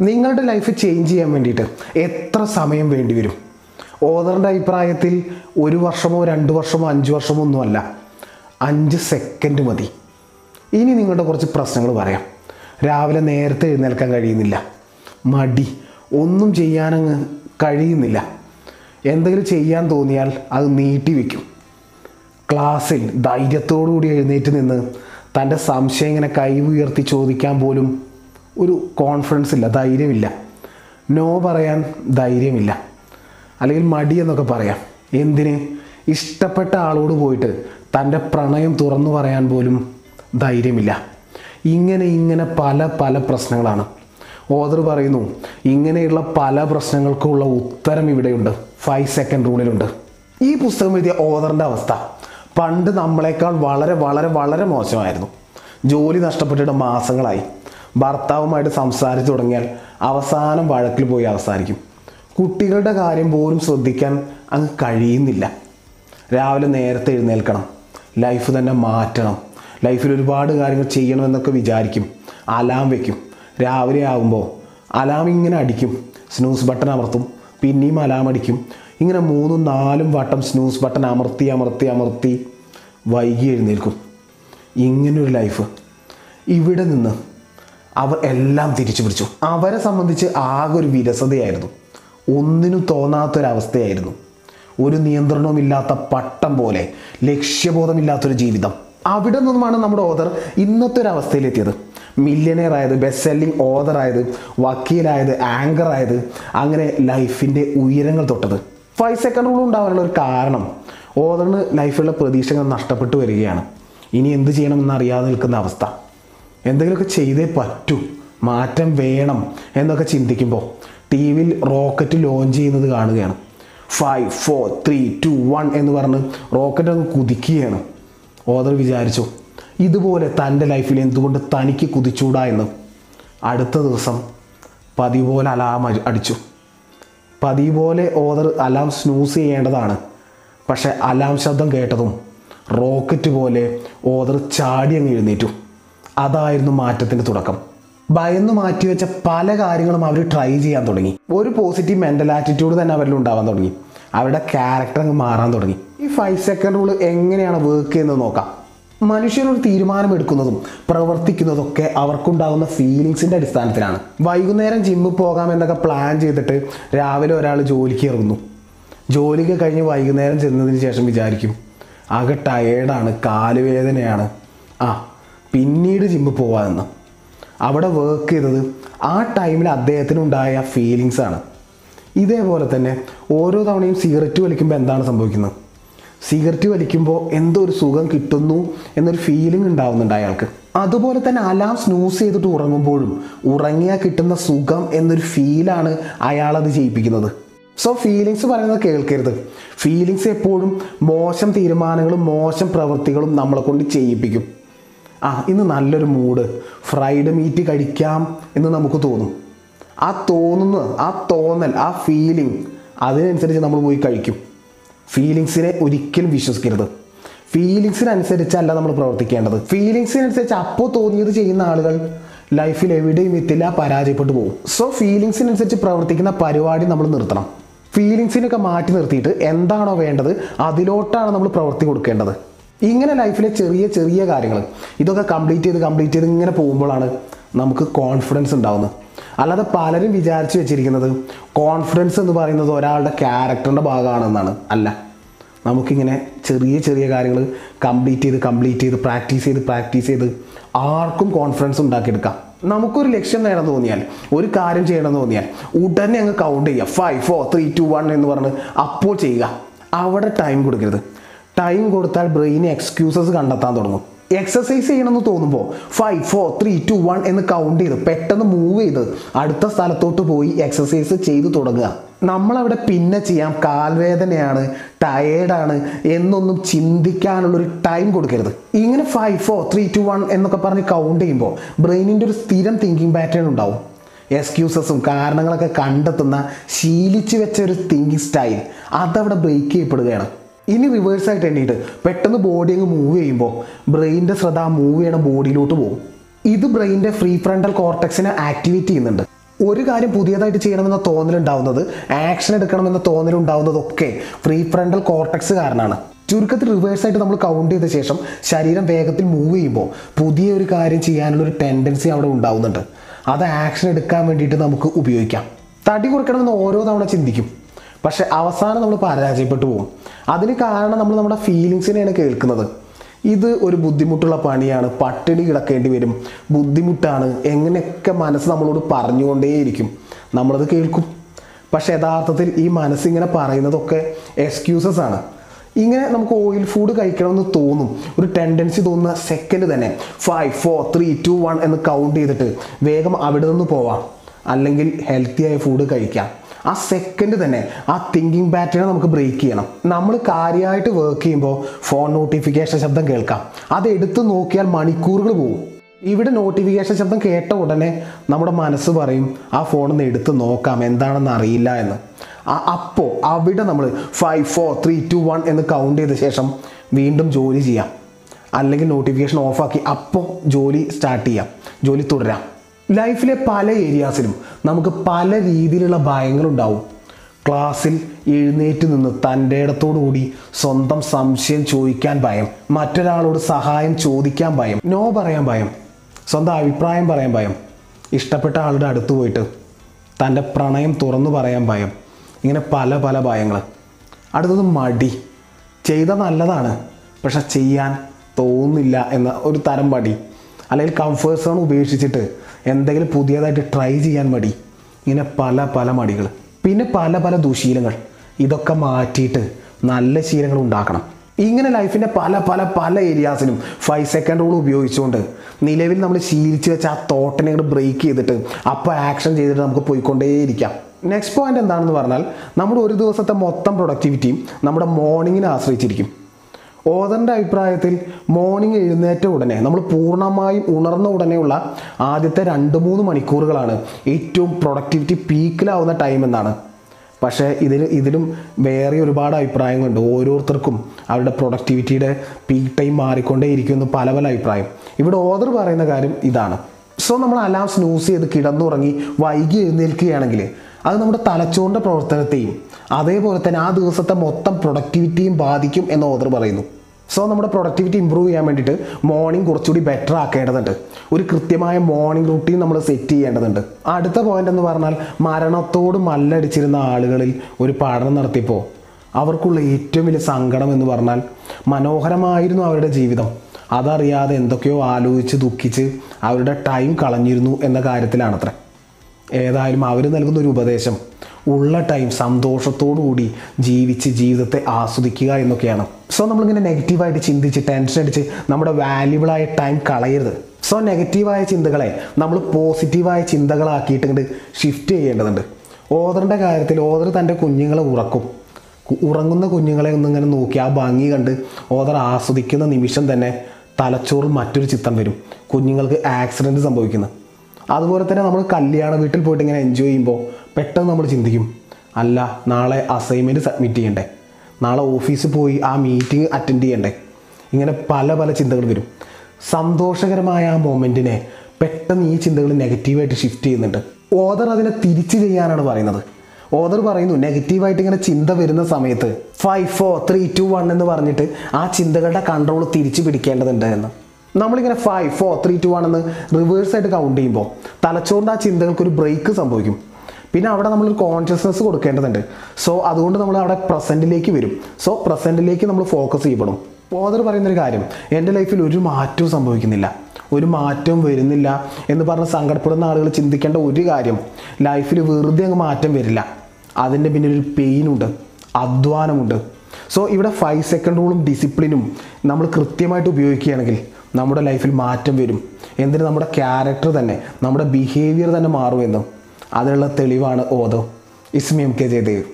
നിങ്ങളുടെ life change ചെയ്യാൻ വേണ്ടിയിട്ട് എത്ര സമയം വേണ്ടി വരും? ഓദറിന്റെ അഭിപ്രായത്തിൽ ഒരു വർഷമോ രണ്ട് വർഷമോ അഞ്ച് വർഷമോ ഒന്നുമല്ല അഞ്ച് സെക്കൻഡ് മതി. ഇനി നിങ്ങളുടെ കുറച്ച് പ്രശ്നങ്ങൾ പറയാം. രാവിലെ നേരത്തെ എഴുന്നേൽക്കാൻ കഴിയുന്നില്ല. മടി. ഒന്നും ചെയ്യാനങ്ങ് കഴിയുന്നില്ല. എന്തെങ്കിലും ചെയ്യാൻ തോന്നിയാൽ അത് നീട്ടി വയ്ക്കും ക്ലാസ്സിൽ ധൈര്യത്തോടു കൂടി എഴുന്നേറ്റ് നിന്ന് തന്റെ സംശയം ഇങ്ങനെ കൈ ഉയർത്തി ചോദിക്കാൻ പോലും ഒരു കോൺഫിഡൻസ് ഇല്ല ധൈര്യമില്ല. നോ പറയാൻ ധൈര്യമില്ല. അല്ലെങ്കിൽ മടി എന്നൊക്കെ പറയാം. എന്തിന്? ഇഷ്ടപ്പെട്ട ആളോട് പോയിട്ട് തന്റെ പ്രണയം തുറന്നു പറയാൻ പോലും ധൈര്യമില്ല. ഇങ്ങനെ ഇങ്ങനെ പല പല പ്രശ്നങ്ങളാണ്. ഓദർ പറയുന്നു ഇങ്ങനെയുള്ള പല പ്രശ്നങ്ങൾക്കുള്ള ഉത്തരം ഇവിടെയുണ്ട്. ഫൈവ് സെക്കൻഡ് റൂളിലുണ്ട് ഈ പുസ്തകം എഴുതിയ ഓദറിന്റെ അവസ്ഥ. പണ്ട് നമ്മളെക്കാൾ വളരെ വളരെ വളരെ മോശമായിരുന്നു. ജോലി നഷ്ടപ്പെട്ടിട്ട് മാസങ്ങളായി. ഭർത്താവുമായിട്ട് സംസാരിച്ചു തുടങ്ങിയാൽ അവസാനം വഴക്കിൽ പോയി അവസാനിക്കും. കുട്ടികളുടെ കാര്യം പോലും ശ്രദ്ധിക്കാൻ അങ്ങ് കഴിയുന്നില്ല. രാവിലെ നേരത്തെ എഴുന്നേൽക്കണം. ലൈഫ് തന്നെ മാറ്റണം. ലൈഫിൽ ഒരുപാട് കാര്യങ്ങൾ ചെയ്യണമെന്നൊക്കെ വിചാരിക്കും. അലാം വയ്ക്കും രാവിലെ ആകുമ്പോൾ അലാം ഇങ്ങനെ അടിക്കും. സ്നൂസ് ബട്ടൺ അമർത്തും. പിന്നെയും അലാം അടിക്കും. ഇങ്ങനെ മൂന്നും നാലും വട്ടം സ്നൂസ് ബട്ടൺ അമർത്തി അമർത്തി അമർത്തി വൈകി എഴുന്നേൽക്കും. ഇങ്ങനൊരു ലൈഫ്. ഇവിടെ നിന്ന് അവർ എല്ലാം തിരിച്ചു പിടിച്ചു. അവരെ സംബന്ധിച്ച് ആകെ ഒരു വിരസതയായിരുന്നു. ഒന്നിനും തോന്നാത്തൊരവസ്ഥയായിരുന്നു. ഒരു നിയന്ത്രണവുമില്ലാത്ത പട്ടം പോലെ ലക്ഷ്യബോധമില്ലാത്തൊരു ജീവിതം. അവിടെ നിന്നുമാണ് നമ്മുടെ ഓദർ ഇന്നത്തെ ഒരു അവസ്ഥയിലെത്തിയത് മില്യനെയർ ആയത് ബെസ്റ്റ് സെല്ലിംഗ് ഓദർ ആയത് വക്കീലായത് ആങ്കർ ആയത് അങ്ങനെ ലൈഫിന്റെ ഉയരങ്ങൾ തൊട്ടത്. ഫൈവ് സെക്കൻഡ് റൂൾ ഉണ്ടാവാനുള്ള ഒരു കാരണം ഓദറിന് ലൈഫിലുള്ള പ്രതീക്ഷകൾ നഷ്ടപ്പെട്ടു വരികയാണ്. ഇനി എന്ത് ചെയ്യണമെന്ന് അറിയാതെ നിൽക്കുന്ന അവസ്ഥ. എന്തെങ്കിലുമൊക്കെ ചെയ്തേ പറ്റൂ. മാറ്റം വേണം എന്നൊക്കെ ചിന്തിക്കുമ്പോൾ ടി വിയിൽ റോക്കറ്റ് ലോഞ്ച് ചെയ്യുന്നത് കാണുകയാണ്. Five four three two one എന്ന് പറഞ്ഞ് റോക്കറ്റ് അങ്ങ് കുതിക്കുകയാണ്. ഓദർ വിചാരിച്ചു ഇതുപോലെ തന്റെ ലൈഫിൽ എന്തുകൊണ്ട് തനിക്ക് കുതിച്ചൂടാ എന്ന്? അടുത്ത ദിവസം പതിവ് പോലെ അലാം അടിച്ചു. പതിവ് പോലെ ഓദർ അലാം സ്നൂസ് ചെയ്യേണ്ടതാണ്. പക്ഷേ അലാം ശബ്ദം കേട്ടതും റോക്കറ്റ് പോലെ ഓദർ ചാടി അങ്ങ് എഴുന്നേറ്റു. അതായിരുന്നു മാറ്റത്തിന്റെ തുടക്കം. ഭയന്ന് മാറ്റിവെച്ച പല കാര്യങ്ങളും അവർ ട്രൈ ചെയ്യാൻ തുടങ്ങി. ഒരു പോസിറ്റീവ് മെന്റൽ ആറ്റിറ്റ്യൂഡ് തന്നെ അവരിൽ ഉണ്ടാവാൻ തുടങ്ങി. അവരുടെ ക്യാരക്ടർ അങ്ങ് മാറാൻ തുടങ്ങി. ഈ ഫൈവ് സെക്കൻഡ് റൂൾ എങ്ങനെയാണ് വർക്ക് ചെയ്യുന്നത് നോക്കാം. മനുഷ്യനൊരു തീരുമാനമെടുക്കുന്നതും പ്രവർത്തിക്കുന്നതൊക്കെ അവർക്കുണ്ടാകുന്ന ഫീലിങ്സിന്റെ അടിസ്ഥാനത്തിലാണ്. വൈകുന്നേരം ജിമ്മിൽ പോകാം എന്നൊക്കെ പ്ലാൻ ചെയ്തിട്ട് രാവിലെ ഒരാൾ ജോലിക്ക് ഇറങ്ങുന്നു. ജോലിക്ക് കഴിഞ്ഞ് വൈകുന്നേരം ചെന്നതിന് ശേഷം വിചാരിക്കും ആകെ ടയേർഡാണ് കാലുവേദനയാണ് ആ പിന്നീട് ജിമ്മിൽ പോവാമെന്ന് അവിടെ വർക്ക് ചെയ്തത് ആ ടൈമിൽ അദ്ദേഹത്തിനുണ്ടായ ഫീലിങ്സ് ആണ്. ഇതേപോലെ തന്നെ ഓരോ തവണയും സിഗരറ്റ് വലിക്കുമ്പോൾ എന്താണ് സംഭവിക്കുന്നത്? സിഗരറ്റ് വലിക്കുമ്പോൾ എന്തോ ഒരു സുഖം കിട്ടുന്നു എന്നൊരു ഫീലിംഗ് ഉണ്ടാവുന്നുണ്ട് അയാൾക്ക്. അതുപോലെ തന്നെ അലാം സ്നൂസ് ചെയ്തിട്ട് ഉറങ്ങുമ്പോഴും ഉറങ്ങിയാൽ കിട്ടുന്ന സുഖം എന്നൊരു ഫീലാണ് അയാളത് ചെയ്യിപ്പിക്കുന്നത്. സോ ഫീലിങ്സ് പറയുന്നത് കേൾക്കരുത്. ഫീലിങ്സ് എപ്പോഴും മോശം തീരുമാനങ്ങളും മോശം പ്രവൃത്തികളും നമ്മളെ കൊണ്ട് ചെയ്യിപ്പിക്കും. ആ ഇന്ന് നല്ലൊരു മൂഡ് ഫ്രൈഡ് മീറ്റ് കഴിക്കാം എന്ന് നമുക്ക് തോന്നും. ആ തോന്നുന്ന ആ തോന്നൽ ആ ഫീലിംഗ് അതിനനുസരിച്ച് നമ്മൾ പോയി കഴിക്കും. ഫീലിങ്സിനെ ഒരിക്കലും വിശ്വസിക്കരുത്. ഫീലിങ്സിനനുസരിച്ചല്ല നമ്മൾ പ്രവർത്തിക്കേണ്ടത്. ഫീലിങ്സിനനുസരിച്ച് അപ്പോൾ തോന്നിയത് ചെയ്യുന്ന ആളുകൾ ലൈഫിൽ എവിടെയും എത്തില്ല പരാജയപ്പെട്ടു പോകും. സോ ഫീലിങ്സിനനുസരിച്ച് പ്രവർത്തിക്കുന്ന പരിപാടി നമ്മൾ നിർത്തണം. ഫീലിങ്സിനൊക്കെ മാറ്റി നിർത്തിയിട്ട് എന്താണോ വേണ്ടത് അതിലോട്ടാണ് നമ്മൾ പ്രവർത്തി കൊടുക്കേണ്ടത്. ഇങ്ങനെ ലൈഫിലെ ചെറിയ ചെറിയ കാര്യങ്ങൾ ഇതൊക്കെ കംപ്ലീറ്റ് ചെയ്ത് കംപ്ലീറ്റ് ചെയ്ത് ഇങ്ങനെ പോകുമ്പോഴാണ് നമുക്ക് കോൺഫിഡൻസ് ഉണ്ടാവുന്നത്. അല്ലാതെ പലരും വിചാരിച്ചു വെച്ചിരിക്കുന്നത് കോൺഫിഡൻസ് എന്ന് പറയുന്നത് ഒരാളുടെ ക്യാരക്ടറിന്റെ ഭാഗമാണെന്നാണ്. അല്ല. നമുക്കിങ്ങനെ ചെറിയ ചെറിയ കാര്യങ്ങൾ കംപ്ലീറ്റ് ചെയ്ത് കംപ്ലീറ്റ് ചെയ്ത് പ്രാക്ടീസ് ചെയ്ത് പ്രാക്ടീസ് ചെയ്ത് ആർക്കും കോൺഫിഡൻസ് ഉണ്ടാക്കിയെടുക്കാം. നമുക്കൊരു ലക്ഷ്യം നേടാൻ തോന്നിയാൽ ഒരു കാര്യം ചെയ്യണമെന്ന് തോന്നിയാൽ ഉടനെ അങ്ങ് കൗണ്ട് ചെയ്യുക. Five four three two one എന്ന് പറഞ്ഞ് അപ്പോൾ ചെയ്യുക. അവിടെ ടൈം കൊടുക്കരുത്. ടൈം കൊടുത്താൽ ബ്രെയിൻ എക്സ്ക്യൂസസ് കണ്ടെത്താൻ തുടങ്ങും. എക്സസൈസ് ചെയ്യണമെന്ന് തോന്നുമ്പോൾ five four three two one എന്ന് കൗണ്ട് ചെയ്ത് പെട്ടെന്ന് മൂവ് ചെയ്ത് അടുത്ത സ്ഥലത്തോട്ട് പോയി എക്സസൈസ് ചെയ്തു തുടങ്ങുക. നമ്മളവിടെ പിന്നെ ചെയ്യാം കാൽവേദനയാണ് ടയേർഡാണ് എന്നൊന്നും ചിന്തിക്കാനുള്ളൊരു ടൈം കൊടുക്കരുത്. ഇങ്ങനെ five four three two one എന്നൊക്കെ പറഞ്ഞ് കൗണ്ട് ചെയ്യുമ്പോൾ ബ്രെയിനിന്റെ ഒരു സ്ഥിരം തിങ്കിങ് പാറ്റേൺ ഉണ്ടാവും. എക്സ്ക്യൂസസും കാരണങ്ങളൊക്കെ കണ്ടെത്തുന്ന ശീലിച്ചു വെച്ച ഒരു തിങ്കിങ് സ്റ്റൈൽ അതവിടെ ബ്രേക്ക് ചെയ്യപ്പെടുകയാണ്. ഇനി റിവേഴ്സ് ആയിട്ട് എണ്ണിയിട്ട് പെട്ടെന്ന് ബോഡി അങ്ങ് മൂവ് ചെയ്യുമ്പോൾ ബ്രെയിനിന്റെ ശ്രദ്ധ മൂവ് ചെയ്യണ ബോഡിയിലോട്ട് പോകും. ഇത് ബ്രെയിനിന്റെ ഫ്രീ ഫ്രണ്ടൽ കോർട്ടക്സിനെ ആക്ടിവേറ്റ് ചെയ്യുന്നുണ്ട്. ഒരു കാര്യം പുതിയതായിട്ട് ചെയ്യണമെന്ന തോന്നലുണ്ടാവുന്നത് ആക്ഷൻ എടുക്കണമെന്ന തോന്നലുണ്ടാവുന്നതൊക്കെ ഫ്രീ ഫ്രണ്ടൽ കോർട്ടക്സ് കാരണമാണ് ചുരുക്കത്തിൽ റിവേഴ്സ് ആയിട്ട് നമ്മൾ കൗണ്ട് ചെയ്ത ശേഷം ശരീരം വേഗത്തിൽ മൂവ് ചെയ്യുമ്പോൾ പുതിയ ഒരു കാര്യം ചെയ്യാനുള്ള ഒരു ടെൻഡൻസി അവിടെ ഉണ്ടാവുന്നുണ്ട്. അത് ആക്ഷൻ എടുക്കാൻ വേണ്ടിയിട്ട് നമുക്ക് ഉപയോഗിക്കാം. തടി കുറയ്ക്കണമെന്ന് ഓരോ തവണ ചിന്തിക്കും. പക്ഷെ അവസാനം നമ്മൾ പരാജയപ്പെട്ടു പോകും. അതിന് കാരണം നമ്മൾ നമ്മുടെ ഫീലിങ്സിനെയാണ് കേൾക്കുന്നത്. ഇത് ഒരു ബുദ്ധിമുട്ടുള്ള പണിയാണ്. പട്ടിണി കിടക്കേണ്ടി വരും. ബുദ്ധിമുട്ടാണ്. എങ്ങനെയൊക്കെ മനസ്സ് നമ്മളോട് പറഞ്ഞുകൊണ്ടേയിരിക്കും. നമ്മളത് കേൾക്കും. പക്ഷെ യഥാർത്ഥത്തിൽ ഈ മനസ്സിങ്ങനെ പറയുന്നതൊക്കെ എക്സ്ക്യൂസസ് ആണ്. ഇങ്ങനെ നമുക്ക് ഓയിൽ ഫുഡ് കഴിക്കണമെന്ന് തോന്നും. ഒരു ടെൻഡൻസി തോന്നുന്ന സെക്കൻഡ് തന്നെ. Five four three two one എന്ന് കൗണ്ട് ചെയ്തിട്ട് വേഗം അവിടെ നിന്ന് പോവാം. അല്ലെങ്കിൽ ഹെൽത്തിയായ ഫുഡ് കഴിക്കാം. ആ സെക്കൻഡ് തന്നെ ആ തിങ്കിങ് പാറ്റേൺ നമുക്ക് ബ്രേക്ക് ചെയ്യണം. നമ്മൾ കാര്യമായിട്ട് വർക്ക് ചെയ്യുമ്പോൾ ഫോൺ നോട്ടിഫിക്കേഷൻ ശബ്ദം കേൾക്കാം. അത് എടുത്തു നോക്കിയാൽ മണിക്കൂറുകൾ പോകും. ഇവിടെ നോട്ടിഫിക്കേഷൻ ശബ്ദം കേട്ട ഉടനെ നമ്മുടെ മനസ്സ് പറയും ആ ഫോണിൽ എടുത്ത് നോക്കാം എന്താണെന്ന് അറിയില്ല എന്ന്. അപ്പോൾ അവിടെ നമ്മൾ five four three two one എന്ന് കൗണ്ട് ചെയ്ത ശേഷം വീണ്ടും ജോലി ചെയ്യാം. അല്ലെങ്കിൽ നോട്ടിഫിക്കേഷൻ ഓഫാക്കി അപ്പോൾ ജോലി സ്റ്റാർട്ട് ചെയ്യാം. ജോലി തുടരാം. ലൈഫിലെ പല ഏരിയാസിലും നമുക്ക് പല രീതിയിലുള്ള ഭയങ്ങളുണ്ടാവും. ക്ലാസ്സിൽ എഴുന്നേറ്റ് നിന്ന് തന്റെ ഇടത്തോടുകൂടി സ്വന്തം സംശയം ചോദിക്കാൻ ഭയം മറ്റൊരാളോട് സഹായം ചോദിക്കാൻ ഭയം നോ പറയാൻ ഭയം സ്വന്തം അഭിപ്രായം പറയാൻ ഭയം ഇഷ്ടപ്പെട്ട ആളുടെ അടുത്ത് പോയിട്ട് തന്റെ പ്രണയം തുറന്നു പറയാൻ ഭയം ഇങ്ങനെ പല പല ഭയങ്ങൾ അടുത്തത് മടി ചെയ്ത നല്ലതാണ് പക്ഷെ ചെയ്യാൻ തോന്നില്ല എന്ന ഒരു തരം മടി അല്ലെങ്കിൽ കംഫേർട്ട് സോൺ ഉപേക്ഷിച്ചിട്ട് എന്തെങ്കിലും പുതിയതായിട്ട് ട്രൈ ചെയ്യാൻ മടി. ഇങ്ങനെ പല പല മടികൾ പിന്നെ പല പല ദുശീലങ്ങൾ. ഇതൊക്കെ മാറ്റിയിട്ട് നല്ല ശീലങ്ങൾ ഉണ്ടാക്കണം. ഇങ്ങനെ ലൈഫിന്റെ പല പല പല ഏരിയാസിനും ഫൈവ് സെക്കൻഡ് റൂൾ ഉപയോഗിച്ചുകൊണ്ട് നിലവിൽ നമ്മൾ ശീലിച്ച് വെച്ച ആ തോട്ടിനെ അങ്ങോട്ട് ബ്രേക്ക് ചെയ്തിട്ട് അപ്പോൾ ആക്ഷൻ ചെയ്തിട്ട് നമുക്ക് പോയിക്കൊണ്ടേയിരിക്കാം. നെക്സ്റ്റ് പോയിന്റ് എന്താണെന്ന് പറഞ്ഞാൽ നമ്മുടെ ഒരു ദിവസത്തെ മൊത്തം പ്രൊഡക്ടിവിറ്റിയും നമ്മുടെ മോർണിങ്ങിനെ ആശ്രയിച്ചിരിക്കും. ഓതറിന്റെ അഭിപ്രായത്തിൽ മോർണിംഗ് എഴുന്നേറ്റ ഉടനെ നമ്മൾ പൂർണമായും ഉണർന്ന ഉടനെയുള്ള ആദ്യത്തെ രണ്ട് മൂന്ന് മണിക്കൂറുകളാണ് ഏറ്റവും പ്രൊഡക്ടിവിറ്റി പീക്കിലാവുന്ന ടൈം എന്നാണ്. പക്ഷേ ഇതിൽ ഇതിലും വേറെ ഒരുപാട് അഭിപ്രായങ്ങളുണ്ട്. ഓരോരുത്തർക്കും അവരുടെ പ്രൊഡക്ടിവിറ്റിയുടെ പീക്ക് ടൈം മാറിക്കൊണ്ടേയിരിക്കുമെന്ന് പല പല അഭിപ്രായം. ഇവിടെ ഓതർ പറയുന്ന കാര്യം ഇതാണ്. സോ നമ്മൾ അലാം സ്നൂസ് ചെയ്ത് കിടന്നുറങ്ങി വൈകി എഴുന്നേൽക്കുകയാണെങ്കിൽ അത് നമ്മുടെ തലച്ചോറിന്റെ പ്രവർത്തനത്തെയും അതേപോലെ തന്നെ ആ ദിവസത്തെ മൊത്തം പ്രൊഡക്ടിവിറ്റിയും ബാധിക്കും എന്ന് ഓർഡർ പറയുന്നു. സോ നമ്മുടെ പ്രൊഡക്ടിവിറ്റി ഇമ്പ്രൂവ് ചെയ്യാൻ വേണ്ടിയിട്ട് മോർണിംഗ് കുറച്ചുകൂടി ബെറ്റർ ആക്കേണ്ടതുണ്ട്. ഒരു കൃത്യമായ മോർണിംഗ് റൂട്ടീൻ നമ്മൾ സെറ്റ് ചെയ്യേണ്ടതുണ്ട്. അടുത്ത പോയിന്റ് എന്ന് പറഞ്ഞാൽ മരണത്തോട് മല്ലടിച്ചിരുന്ന ആളുകളിൽ ഒരു പഠനം നടത്തിയപ്പോൾ അവർക്കുള്ള ഏറ്റവും വലിയ സങ്കടം എന്ന് പറഞ്ഞാൽ മനോഹരമായിരുന്നു അവരുടെ ജീവിതം. അതറിയാതെ എന്തൊക്കെയോ ആലോചിച്ച് ദുഃഖിച്ച് അവരുടെ ടൈം കളഞ്ഞിരുന്നു എന്ന കാര്യത്തിലാണത്രേ. ഏതായാലും അവർ നൽകുന്ന ഒരു ഉപദേശം. ഉള്ള ടൈം സന്തോഷത്തോടുകൂടി ജീവിച്ച് ജീവിതത്തെ ആസ്വദിക്കുക എന്നൊക്കെയാണ്. സോ നമ്മളിങ്ങനെ നെഗറ്റീവായിട്ട് ചിന്തിച്ച് ടെൻഷൻ അടിച്ച് നമ്മുടെ വാല്യുബിളായ ടൈം കളയരുത്. സോ നെഗറ്റീവായ ചിന്തകളെ നമ്മൾ പോസിറ്റീവായ ചിന്തകളാക്കിയിട്ട് ഇങ്ങോട്ട് ഷിഫ്റ്റ് ചെയ്യേണ്ടതുണ്ട്. ഓദറിന്റെ കാര്യത്തിൽ ഓദർ തന്റെ കുഞ്ഞുങ്ങളെ ഉറക്കും. ഉറങ്ങുന്ന കുഞ്ഞുങ്ങളെ ഒന്നിങ്ങനെ നോക്കി ആ ഭംഗി കണ്ട് ഓദർ ആസ്വദിക്കുന്ന നിമിഷം തന്നെ തലച്ചോറിൽ മറ്റൊരു ചിത്രം വരും. കുഞ്ഞുങ്ങൾക്ക് ആക്സിഡന്റ് സംഭവിക്കുന്നു. അതുപോലെ തന്നെ നമ്മൾ കല്യാണ വീട്ടിൽ പോയിട്ട് ഇങ്ങനെ എൻജോയ് ചെയ്യുമ്പോൾ പെട്ടെന്ന് നമ്മൾ ചിന്തിക്കും അല്ല നാളെ അസൈൻമെന്റ് സബ്മിറ്റ് ചെയ്യണ്ടേ? നാളെ ഓഫീസിൽ പോയി ആ മീറ്റിംഗ് അറ്റൻഡ് ചെയ്യണ്ടേ? ഇങ്ങനെ പല പല ചിന്തകൾ വരും. സന്തോഷകരമായ ആ മൊമെന്റിനെ പെട്ടെന്ന് ഈ ചിന്തകൾ നെഗറ്റീവായിട്ട് ഷിഫ്റ്റ് ചെയ്യുന്നുണ്ട്. ഓദർ അതിനെ തിരിച്ച് ചെയ്യാനാണ് പറയുന്നത്. ഓദർ പറയുന്നു നെഗറ്റീവായിട്ട് ഇങ്ങനെ ചിന്ത വരുന്ന സമയത്ത് five four three two one എന്ന് പറഞ്ഞിട്ട് ആ ചിന്തകളുടെ കൺട്രോൾ തിരിച്ചു പിടിക്കേണ്ടതുണ്ട് എന്ന്. നമ്മളിങ്ങനെ ഫൈവ് ഫോർ ത്രീ ടു ആണെന്ന് എന്ന് റിവേഴ്സ് ആയിട്ട് കൗണ്ട് ചെയ്യുമ്പോൾ തലച്ചോറിന്റെ ആ ചിന്തകൾക്ക് ഒരു ബ്രേക്ക് സംഭവിക്കും. പിന്നെ അവിടെ നമ്മളൊരു കോൺഷ്യസ്നസ് കൊടുക്കേണ്ടതുണ്ട്. സോ അതുകൊണ്ട് നമ്മൾ അവിടെ പ്രസന്റിലേക്ക് വരും. സോ പ്രസന്റിലേക്ക് നമ്മൾ ഫോക്കസ് ചെയ്യപ്പെടും. ഓദർ പറയുന്നൊരു കാര്യം. എന്റെ ലൈഫിൽ ഒരു മാറ്റവും സംഭവിക്കുന്നില്ല. ഒരു മാറ്റവും വരുന്നില്ല എന്ന് പറഞ്ഞ് സങ്കടപ്പെടുന്ന ആളുകൾ ചിന്തിക്കേണ്ട ഒരു കാര്യം. ലൈഫിൽ വെറുതെ അങ്ങ് മാറ്റം വരില്ല. അതിന്റെ പിന്നെ ഒരു പെയിനുണ്ട് അധ്വാനമുണ്ട്. സോ ഇവിടെ ഫൈവ് സെക്കൻഡ് റൂളും ഡിസിപ്ലിനും നമ്മൾ കൃത്യമായിട്ട് ഉപയോഗിക്കുകയാണെങ്കിൽ നമ്മുടെ ലൈഫിൽ മാറ്റം വരും. എന്തിന്? നമ്മുടെ ക്യാരക്ടർ തന്നെ നമ്മുടെ ബിഹേവിയർ തന്നെ മാറുമെന്നും. അതിനുള്ള തെളിവാണ് ഓതോ ഇസ്മി എം കെ ജയദേവ്.